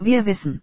Wir wissen,